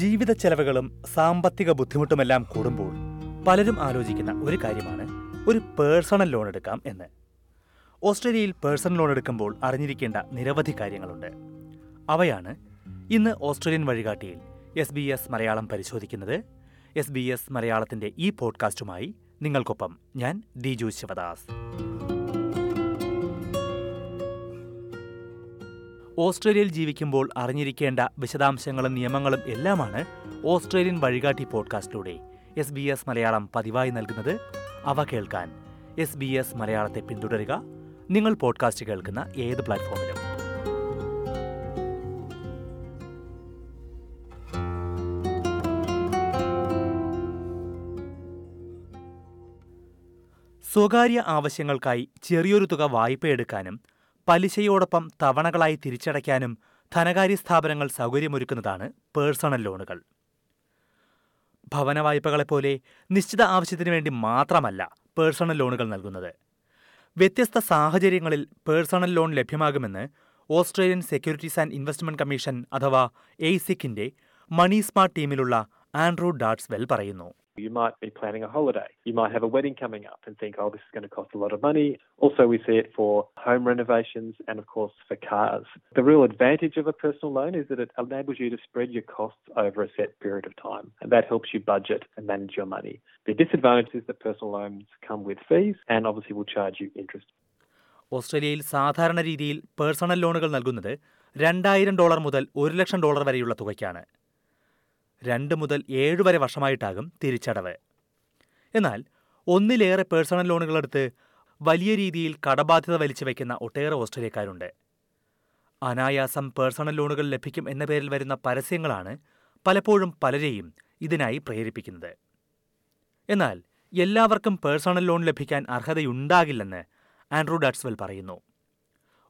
ജീവിത ചെലവുകളും സാമ്പത്തിക ബുദ്ധിമുട്ടുമെല്ലാം കൂടുമ്പോൾ പലരും ആലോചിക്കുന്ന ഒരു കാര്യമാണ് ഒരു പേഴ്സണൽ ലോൺ എടുക്കാം എന്ന്. ഓസ്ട്രേലിയയിൽ പേഴ്സണൽ ലോൺ എടുക്കുമ്പോൾ അറിഞ്ഞിരിക്കേണ്ട നിരവധി കാര്യങ്ങളുണ്ട്. അവയാണ് ഇന്ന് ഓസ്ട്രേലിയൻ വഴികാട്ടിയിൽ എസ് ബി എസ് മലയാളം പരിശോധിക്കുന്നത്. എസ് ബി എസ് മലയാളത്തിന്റെ ഈ പോഡ്കാസ്റ്റുമായി നിങ്ങൾക്കൊപ്പം ഞാൻ ദിജു ശിവദാസ്. ഓസ്ട്രേലിയയിൽ ജീവിക്കുമ്പോൾ അറിഞ്ഞിരിക്കേണ്ട വിശദാംശങ്ങളും നിയമങ്ങളും എല്ലാമാണ് ഓസ്ട്രേലിയൻ വഴികാട്ടി പോഡ്കാസ്റ്റിലൂടെ. എസ് ബി എസ് മലയാളം പതിവായി നൽകുന്നത് അവ കേൾക്കാൻ. എസ് ബി എസ് മലയാളത്തെ പിന്തുടരുക. നിങ്ങൾ പോഡ്കാസ്റ്റ് കേൾക്കുന്ന ഏത് പ്ലാറ്റ്ഫോമിലും. സ്വകാര്യ ആവശ്യങ്ങൾക്കായി ചെറിയൊരു തുക വായ്പയെടുക്കാനും പലിശയോടൊപ്പം തവണകളായി തിരിച്ചടയ്ക്കാനും ധനകാര്യ സ്ഥാപനങ്ങൾ സൗകര്യമൊരുക്കുന്നതാണ് പേഴ്സണൽ ലോണുകൾ. ഭവന വായ്പകളെപ്പോലെ നിശ്ചിത ആവശ്യത്തിനു വേണ്ടി മാത്രമല്ല പേഴ്സണൽ ലോണുകൾ നൽകുന്നത്. വ്യത്യസ്ത സാഹചര്യങ്ങളിൽ പേഴ്സണൽ ലോൺ ലഭ്യമാകുമെന്ന് Australian securities and investment commission അഥവാ എയ്സിക്കിന്റെ മണി സ്മാർട്ട് ടീമിലുള്ള ആൻഡ്രൂ ഡാട്സ്വെൽ പറയുന്നു. You might be planning a holiday. You might have a wedding coming up and think, oh, this is going to cost a lot of money. Also, we see it for home renovations and, of course, for cars. The real advantage of a personal loan is that it enables you to spread your costs over a set period of time, and that helps you budget and manage your money. The disadvantage is that personal loans come with fees and obviously will charge you interest. ഓസ്ട്രേലിയയിൽ സാധാരണ രീതിയിൽ personal ലോണുകൾ നൽകുന്നത് രണ്ടായിരം dollar മുതൽ ഒരു ലക്ഷം dollar വരെയുള്ള തുകയ്ക്കാണ് രണ്ട് മുതൽ ഏഴ് വരെ വർഷമായിട്ടാകും തിരിച്ചടവ്. എന്നാൽ ഒന്നിലേറെ പേഴ്സണൽ ലോണുകളെടുത്ത് വലിയ രീതിയിൽ കടബാധ്യത വലിച്ചു വയ്ക്കുന്ന ഒട്ടേറെ ഓസ്ട്രേലിയക്കാരുണ്ട്. അനായാസം പേഴ്സണൽ ലോണുകൾ ലഭിക്കും എന്ന പേരിൽ വരുന്ന പരസ്യങ്ങളാണ് പലപ്പോഴും പലരെയും ഇതിനായി പ്രേരിപ്പിക്കുന്നത്. എന്നാൽ എല്ലാവർക്കും പേഴ്സണൽ ലോൺ ലഭിക്കാൻ അർഹതയുണ്ടാകില്ലെന്ന് ആൻഡ്രൂ ഡാറ്റ്സ്വെൽ പറയുന്നു.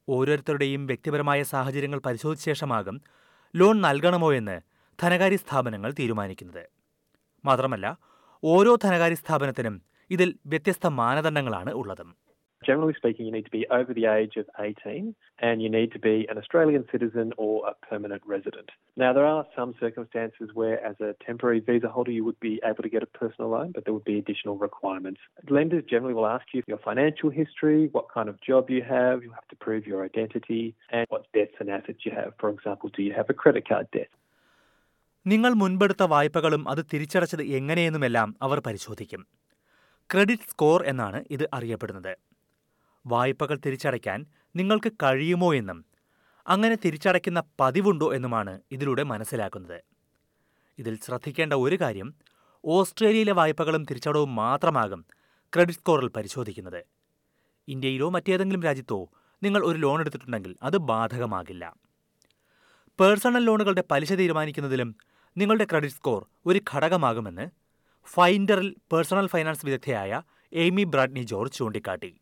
ഓരോരുത്തരുടെയും വ്യക്തിപരമായ സാഹചര്യങ്ങൾ പരിശോധിച്ച ശേഷമാകും ലോൺ നൽകണമോ എന്ന് ധനകാര്യ സ്ഥാപനങ്ങൾ തീരുമാനിക്കുന്നത് മാത്രമല്ല ഓരോ ധനകാര്യ സ്ഥാപനത്തിനും ഇതിൽ വ്യത്യസ്ത മാനദണ്ഡങ്ങളാണ് ഉള്ളതും Generally speaking, you need to be over the age of 18 and you need to be an Australian citizen or a permanent resident. Now, there are some circumstances where, as a temporary visa holder, you would be able to get a personal loan, but there would be additional requirements. Lenders generally will ask you your financial history, what kind of job you have, you have to prove your identity, and what debts and assets you have. For example, do you have a credit card debt? നിങ്ങൾ മുൻപെടുത്ത വായ്പകളും അത് തിരിച്ചടച്ചത് എങ്ങനെയെന്നുമെല്ലാം അവർ പരിശോധിക്കും. Credit score എന്നാണ് ഇത് അറിയപ്പെടുന്നത്. വായ്പകൾ തിരിച്ചടയ്ക്കാൻ നിങ്ങൾക്ക് കഴിയുമോ എന്നും അങ്ങനെ തിരിച്ചടയ്ക്കുന്ന പതിവുണ്ടോ എന്നുമാണ് ഇതിലൂടെ മനസ്സിലാക്കുന്നത്. ഇതിൽ ശ്രദ്ധിക്കേണ്ട ഒരു കാര്യം ഓസ്ട്രേലിയയിലെ വായ്പകളും തിരിച്ചടവും മാത്രമാകും ക്രെഡിറ്റ് സ്കോറിൽ പരിശോധിക്കുന്നത്. ഇന്ത്യയിലോ മറ്റേതെങ്കിലും രാജ്യത്തോ നിങ്ങൾ ഒരു ലോൺ എടുത്തിട്ടുണ്ടെങ്കിൽ അത് ബാധകമാകില്ല. പേഴ്സണൽ ലോണുകളുടെ പലിശ തീരുമാനിക്കുന്നതിലും നിങ്ങളുടെ ക്രെഡിറ്റ് സ്കോർ ഒരു ഘടകമാകുമെന്ന് ഫൈൻഡറിൽ പേഴ്സണൽ ഫൈനാൻസ് വിദഗ്ധയായ എയ്മി ബ്രാഡ്നി ജോർജ് ചൂണ്ടിക്കാട്ടി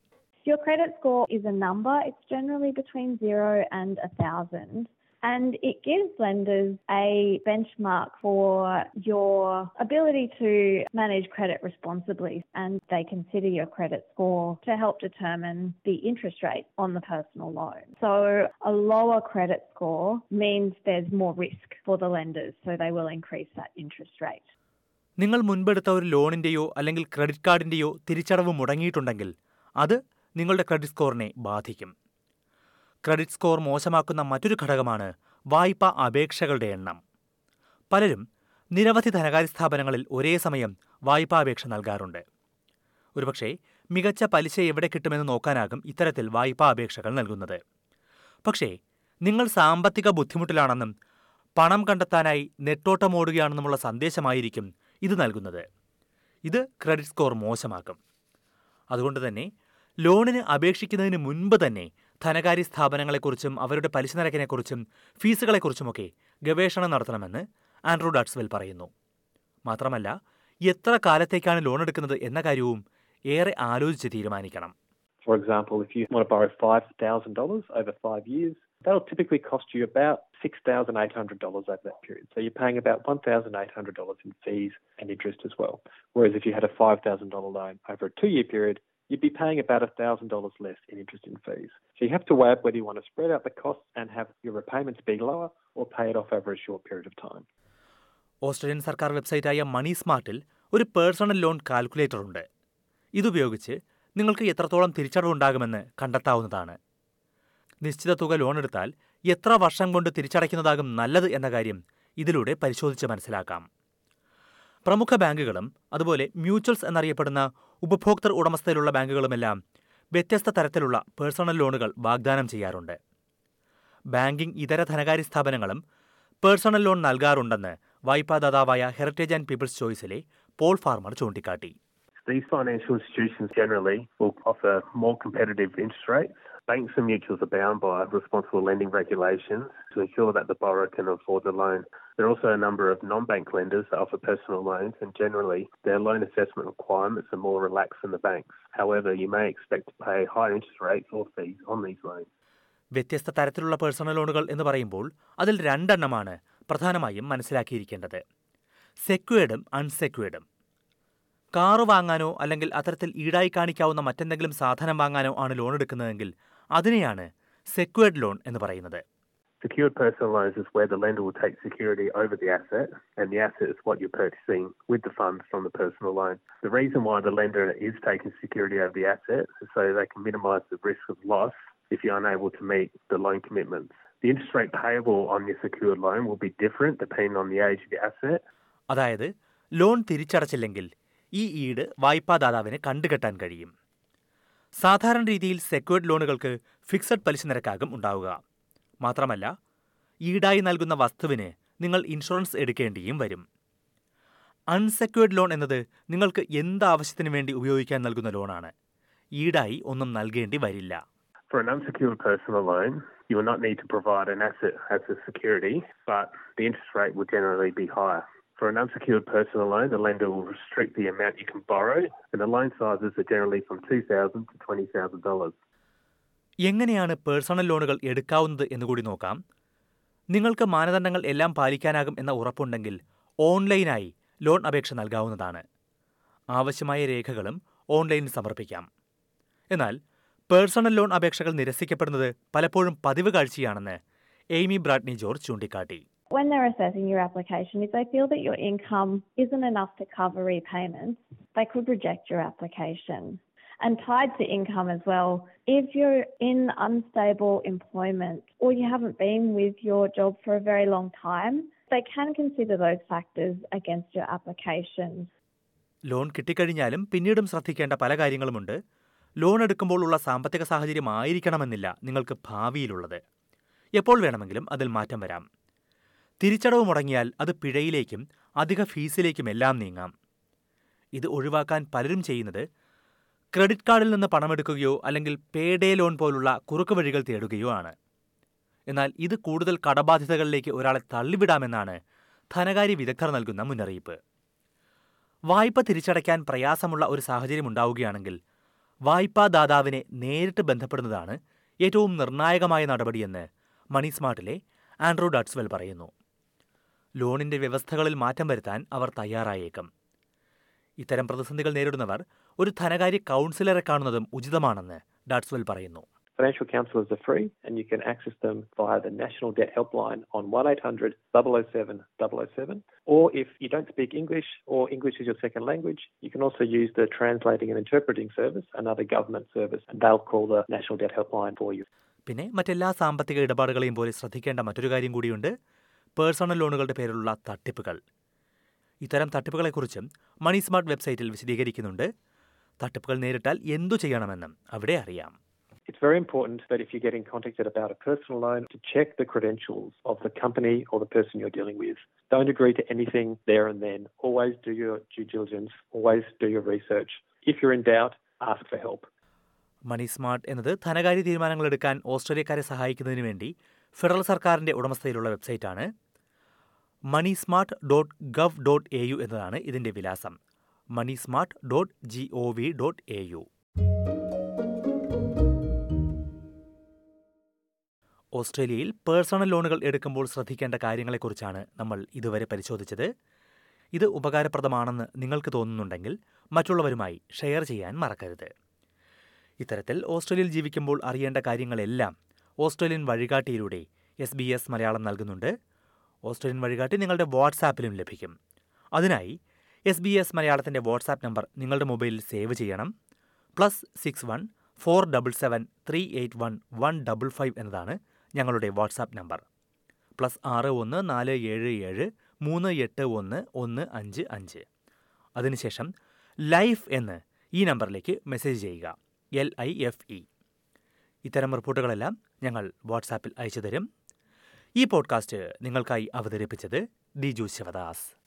Your credit score is a number. It's generally between zero and a thousand. And it gives lenders a benchmark for your ability to manage credit responsibly. And they consider your credit score to help determine the interest rate on the personal loan. So a lower credit score means there's more risk for the lenders. So they will increase that interest rate. നിങ്ങൾ മുൻപെടുത്ത ഒരു ലോണിന്റെയോ അല്ലെങ്കിൽ credit കാർഡിന്റെയോ തിരിച്ചടവ് മുടങ്ങിയിട്ടുണ്ടെങ്കിൽ അത് നിങ്ങളുടെ credit സ്കോറിനെ ബാധിക്കും credit score മോശമാക്കുന്ന മറ്റൊരു ഘടകമാണ് വായ്പാ അപേക്ഷകളുടെ എണ്ണം. പലരും നിരവധി ധനകാര്യ സ്ഥാപനങ്ങളിൽ ഒരേ സമയം വായ്പാ അപേക്ഷ നൽകാറുണ്ട്. ഒരുപക്ഷെ മികച്ച പലിശ എവിടെ കിട്ടുമെന്ന് നോക്കാനാകും ഇത്തരത്തിൽ വായ്പാ അപേക്ഷകൾ നൽകുന്നത്. പക്ഷേ നിങ്ങൾ സാമ്പത്തിക ബുദ്ധിമുട്ടിലാണെന്നും പണം കണ്ടെത്താനായി നെട്ടോട്ടമോടുകയാണെന്നുമുള്ള സന്ദേശമായിരിക്കും ഇത് നൽകുന്നത്. ഇത് ക്രെഡിറ്റ് സ്കോർ മോശമാക്കും. അതുകൊണ്ട് തന്നെ ലോണിന് അപേക്ഷിക്കുന്നതിന് മുൻപ് തന്നെ ധനകാര്യ സ്ഥാപനങ്ങളെക്കുറിച്ചും അവരുടെ പലിശ നിരക്കിനെക്കുറിച്ചും ഫീസുകളെക്കുറിച്ചുമൊക്കെ ഗവേഷണം നടത്തണമെന്ന് ആൻഡ്രൂ ഡാട്സ്വെൽ പറയുന്നു മാത്രമല്ല എത്ര കാലത്തേക്കാണ് ലോൺ എടുക്കുന്നത് എന്ന കാര്യവും ഏറെ ആലോചിച്ച് തീരുമാനിക്കണം For example, if you want to borrow $5,000 over five years, that'll typically cost you about $6,800 over that period. So you're paying about $1,800 in fees and interest as well. Whereas if you had a $5,000 loan over a two year period, you'd be paying about $1,000 less in interest and fees. So you have to weigh up whether you want to spread out the costs and have your repayments be lower or pay it off over a short period of time. Australian സർക്കാർ വെബ്സൈറ്റായ മണി സ്മാർട്ടിൽ ഒരു personal loan calculator ഉണ്ട് ഇതുപയോഗിച്ച് നിങ്ങൾക്ക് എത്രത്തോളം തിരിച്ചടവുണ്ടാകുമെന്ന് കണ്ടെത്താവുന്നതാണ് നിശ്ചിത തുക ലോൺ എടുത്താൽ എത്ര വർഷം കൊണ്ട് തിരിച്ചടയ്ക്കുന്നതാകും നല്ലത് എന്ന കാര്യം ഇതിലൂടെ പരിശോധിച്ച് മനസ്സിലാക്കാം പ്രമുഖ ബാങ്കുകളും അതുപോലെ മ്യൂച്വൽസ് എന്നറിയപ്പെടുന്ന ഉപഭോക്തൃ ഉടമസ്ഥയിലുള്ള ബാങ്കുകളുമെല്ലാം വ്യത്യസ്ത തരത്തിലുള്ള പേഴ്സണൽ ലോണുകൾ വാഗ്ദാനം ചെയ്യാറുണ്ട് ബാങ്കിംഗ് ഇതര ധനകാര്യ സ്ഥാപനങ്ങളും പേഴ്സണൽ ലോൺ നൽകാറുണ്ടെന്ന് വായ്പാദാതാവായ ഹെറിറ്റേജ് ആൻഡ് പീപ്പിൾസ് ചോയ്സിലെ പോൾ ഫാർമർ ചൂണ്ടിക്കാട്ടി These financial institutions generally will offer more competitive interest rates. Banks and mutuals are bound by responsible lending regulations to ensure that the borrower can afford the loan. There are also a number of non-bank lenders that offer personal loans and generally their loan assessment requirements are more relaxed than the banks. However, you may expect to pay higher interest rates or fees on these loans. വ്യത്യസ്ത തരത്തിലുള്ള personal ലോണുകൾ എന്ന് പറയുമ്പോൾ അതിൽ രണ്ടെണ്ണമാണ് പ്രധാനമായും മനസ്സിലാക്കിയിരിക്കേണ്ടത് സെക്വേർഡും അൺസെക്വേർഡും car വാങ്ങാനോ അല്ലെങ്കിൽ അത്തരത്തിൽ ഈടായി കാണിക്കാവുന്ന മറ്റെന്തെങ്കിലും സാധനം വാങ്ങാനോ ആണ് ലോൺ എടുക്കുന്നതെങ്കിൽ അതിനെയാണ് സെക്യൂർഡ് ലോൺ എന്ന് പറയുന്നത് Secured personal loans is where the lender will take security over the asset, and the asset is what you're purchasing with the funds from the personal loan. The reason why the lender is taking security over the asset is so they can minimise the risk of loss if you're unable to meet the loan commitments. The interest rate payable on your secured loan will be different depending on the age of the asset. അതായത് loan തിരിച്ചടച്ചില്ലെങ്കിൽ ഈ ഈട് വായ്പാദാതാവിന് കണ്ടുകെട്ടാൻ കഴിയും സാധാരണ രീതിയിൽ secured ലോണുകൾക്ക് fixed പലിശ നിരക്കാകും ഉണ്ടാവുക. മാത്രമല്ല ഈടായി നൽകുന്ന വസ്തുവിന് നിങ്ങൾ ഇൻഷുറൻസ് എടുക്കേണ്ടിയും വരും. അൺസെക്യൂർഡ് ലോൺ എന്നത് നിങ്ങൾക്ക് എന്ത് ആവശ്യത്തിനു വേണ്ടി ഉപയോഗിക്കാൻ നൽകുന്ന ലോണാണ് ഈടായി ഒന്നും നൽകേണ്ടി വരില്ല. For an unsecured personal loan, you will not need to provide an asset as a security, but the interest rate will generally be higher. For an unsecured personal loan, the lender will restrict the amount you can borrow, and the loan sizes are generally from $2,000 to $20,000. എങ്ങനെയാണ് personal ലോണുകൾ എടുക്കാവുന്നത് എന്നുകൂടി നോക്കാം. നിങ്ങൾക്ക് മാനദണ്ഡങ്ങൾ എല്ലാം പാലിക്കാനാകും എന്ന ഉറപ്പുണ്ടെങ്കിൽ ഓൺലൈനായി loan അപേക്ഷ നൽകാവുന്നതാണ്. ആവശ്യമായ രേഖകളും ഓൺലൈനിൽ സമർപ്പിക്കാം. എന്നാൽ പേഴ്സണൽ ലോൺ അപേക്ഷകൾ നിരസിക്കപ്പെടുന്നത് പലപ്പോഴും പതിവ് കാഴ്ചയാണെന്ന് എയ്മി ബ്രാഡ്നി ജോർജ് ചൂണ്ടിക്കാട്ടി. When they're assessing your application, if they feel that your income isn't enough to cover repayments, they could reject your application. And tied to income as well, if you're in unstable employment or you haven't been with your job for a very long time, they can consider those factors against your application. Loan കിട്ടിക്കഴിഞ്ഞാലും പിന്നീടും ശ്രദ്ധിക്കേണ്ട പല കാര്യങ്ങളുമുണ്ട് loan എടുക്കുമ്പോൾ ഉള്ള സാമ്പത്തിക സാഹചര്യം ആയിരിക്കണമെന്നില്ല നിങ്ങൾക്ക് ഭാവിയിലുള്ളത് എപ്പോൾ വേണമെങ്കിലും അതിൽ മാറ്റം വരാം തിരിച്ചടവ് മുടങ്ങിയാൽ അത് പിഴയിലേക്കും അധിക ഫീസിലേക്കുമെല്ലാം നീങ്ങാം. ഇത് ഒഴിവാക്കാൻ പലരും ചെയ്യുന്നത് ക്രെഡിറ്റ് കാർഡിൽ നിന്ന് പണമെടുക്കുകയോ അല്ലെങ്കിൽ പേ ഡേ ലോൺ പോലുള്ള കുറുക്ക് വഴികൾ തേടുകയോ ആണ്. എന്നാൽ ഇത് കൂടുതൽ കടബാധ്യതകളിലേക്ക് ഒരാളെ തള്ളിവിടാമെന്നാണ് ധനകാര്യ വിദഗ്ധർ നൽകുന്ന മുന്നറിയിപ്പ്. വായ്പ തിരിച്ചടയ്ക്കാൻ പ്രയാസമുള്ള ഒരു സാഹചര്യം ഉണ്ടാവുകയാണെങ്കിൽ വായ്പാദാതാവിനെ നേരിട്ട് ബന്ധപ്പെടുന്നതാണ് ഏറ്റവും നിർണായകമായ നടപടിയെന്ന് മണി സ്മാർട്ടിലെ ആൻഡ്രൂ ഡട്സ്വെൽ പറയുന്നു. ലോണിന്റെ വ്യവസ്ഥകളിൽ മാറ്റം വരുത്താൻ അവർ തയ്യാറായേക്കും ഇത്തരം പ്രതിസന്ധികൾ നേരിടുന്നവർ ഒരു ധനകാര്യ കൗൺസിലറെ കാണുന്നതും ഉചിതമാണെന്ന് ഡാട്സ്വെൽ പറയുന്നു Financial counsellors are free and you can access them via the National Debt Helpline on 1800 007 007. Or if you don't speak English or English is your second language, you can also use the Translating and Interpreting Service, another government service, and they'll call the National Debt Helpline for you. പിന്നെ മറ്റെല്ലാ സാമ്പത്തിക ഇടപാടുകളെയും പോലെ ശ്രദ്ധിക്കേണ്ട മറ്റൊരു കാര്യം കൂടിയുണ്ട് personal ലോണുകളുടെ പേരിലുള്ള തട്ടിപ്പുകൾ ഇത്തരം തട്ടിപ്പുകളെക്കുറിച്ചും മണി സ്മാർട്ട് വെബ്സൈറ്റിൽ വിശദീകരിക്കുന്നുണ്ട് തട്ടിപ്പുകൾ നേരിട്ടാൽ എന്തു ചെയ്യണമെന്നും അവിടെ അറിയാം It's very important that if you're getting contacted about a personal loan, to check the credentials of the company or the person you're dealing with. Don't agree to anything there and then. Always do your due diligence. Always do your research. If you're in doubt, ask for help. Money smart എന്നത് ധനകാര്യ തീരുമാനങ്ങൾ എടുക്കാൻ ഓസ്ട്രേലിയക്കാരെ സഹായിക്കുന്നതിന് വേണ്ടി federal സർക്കാരിന്റെ ഉടമസ്ഥയിലുള്ള വെബ്സൈറ്റാണ് money smart dot gov dot A U എന്നതാണ് ഇതിന്റെ വിലാസം. Money smart dot G O V dot A U ഓസ്ട്രേലിയയിൽ പേഴ്സണൽ ലോണുകൾ എടുക്കുമ്പോൾ ശ്രദ്ധിക്കേണ്ട കാര്യങ്ങളെക്കുറിച്ചാണ് നമ്മൾ ഇതുവരെ പരിശോധിച്ചത്. ഇത് ഉപകാരപ്രദമാണെന്ന് നിങ്ങൾക്ക് തോന്നുന്നുണ്ടെങ്കിൽ മറ്റുള്ളവരുമായി ഷെയർ ചെയ്യാൻ മറക്കരുത്. ഇത്തരത്തിൽ ഓസ്ട്രേലിയയിൽ ജീവിക്കുമ്പോൾ അറിയേണ്ട കാര്യങ്ങളെല്ലാം ഓസ്ട്രേലിയൻ വഴികാട്ടിയിലൂടെ എസ് ബി എസ് മലയാളം നൽകുന്നുണ്ട്. ഓസ്ട്രേലിയൻ വഴികാട്ടി നിങ്ങളുടെ വാട്സാപ്പിലും ലഭിക്കും. അതിനായി എസ് ബി എസ് മലയാളത്തിന്റെ വാട്സാപ്പ് നമ്പർ നിങ്ങളുടെ മൊബൈലിൽ സേവ് ചെയ്യണം. Plus six one four double seven three eight one one double five എന്നതാണ് ഞങ്ങളുടെ വാട്സാപ്പ് നമ്പർ. പ്ലസ് ആറ് ഒന്ന് നാല് ഏഴ് ഏഴ് മൂന്ന് എട്ട് ഒന്ന് ഒന്ന് അഞ്ച് അഞ്ച്. അതിനുശേഷം ലൈഫ് എന്ന് ഈ നമ്പറിലേക്ക് മെസ്സേജ് ചെയ്യുക. എൽ ഐ എഫ് ഇ ഇത്തരം റിപ്പോർട്ടുകളെല്ലാം ഞങ്ങൾ വാട്സാപ്പിൽ അയച്ചു തരും ഈ പോഡ്കാസ്റ്റ് നിങ്ങൾക്കായി അവതരിപ്പിച്ചത് ദിജു ശിവദാസ്.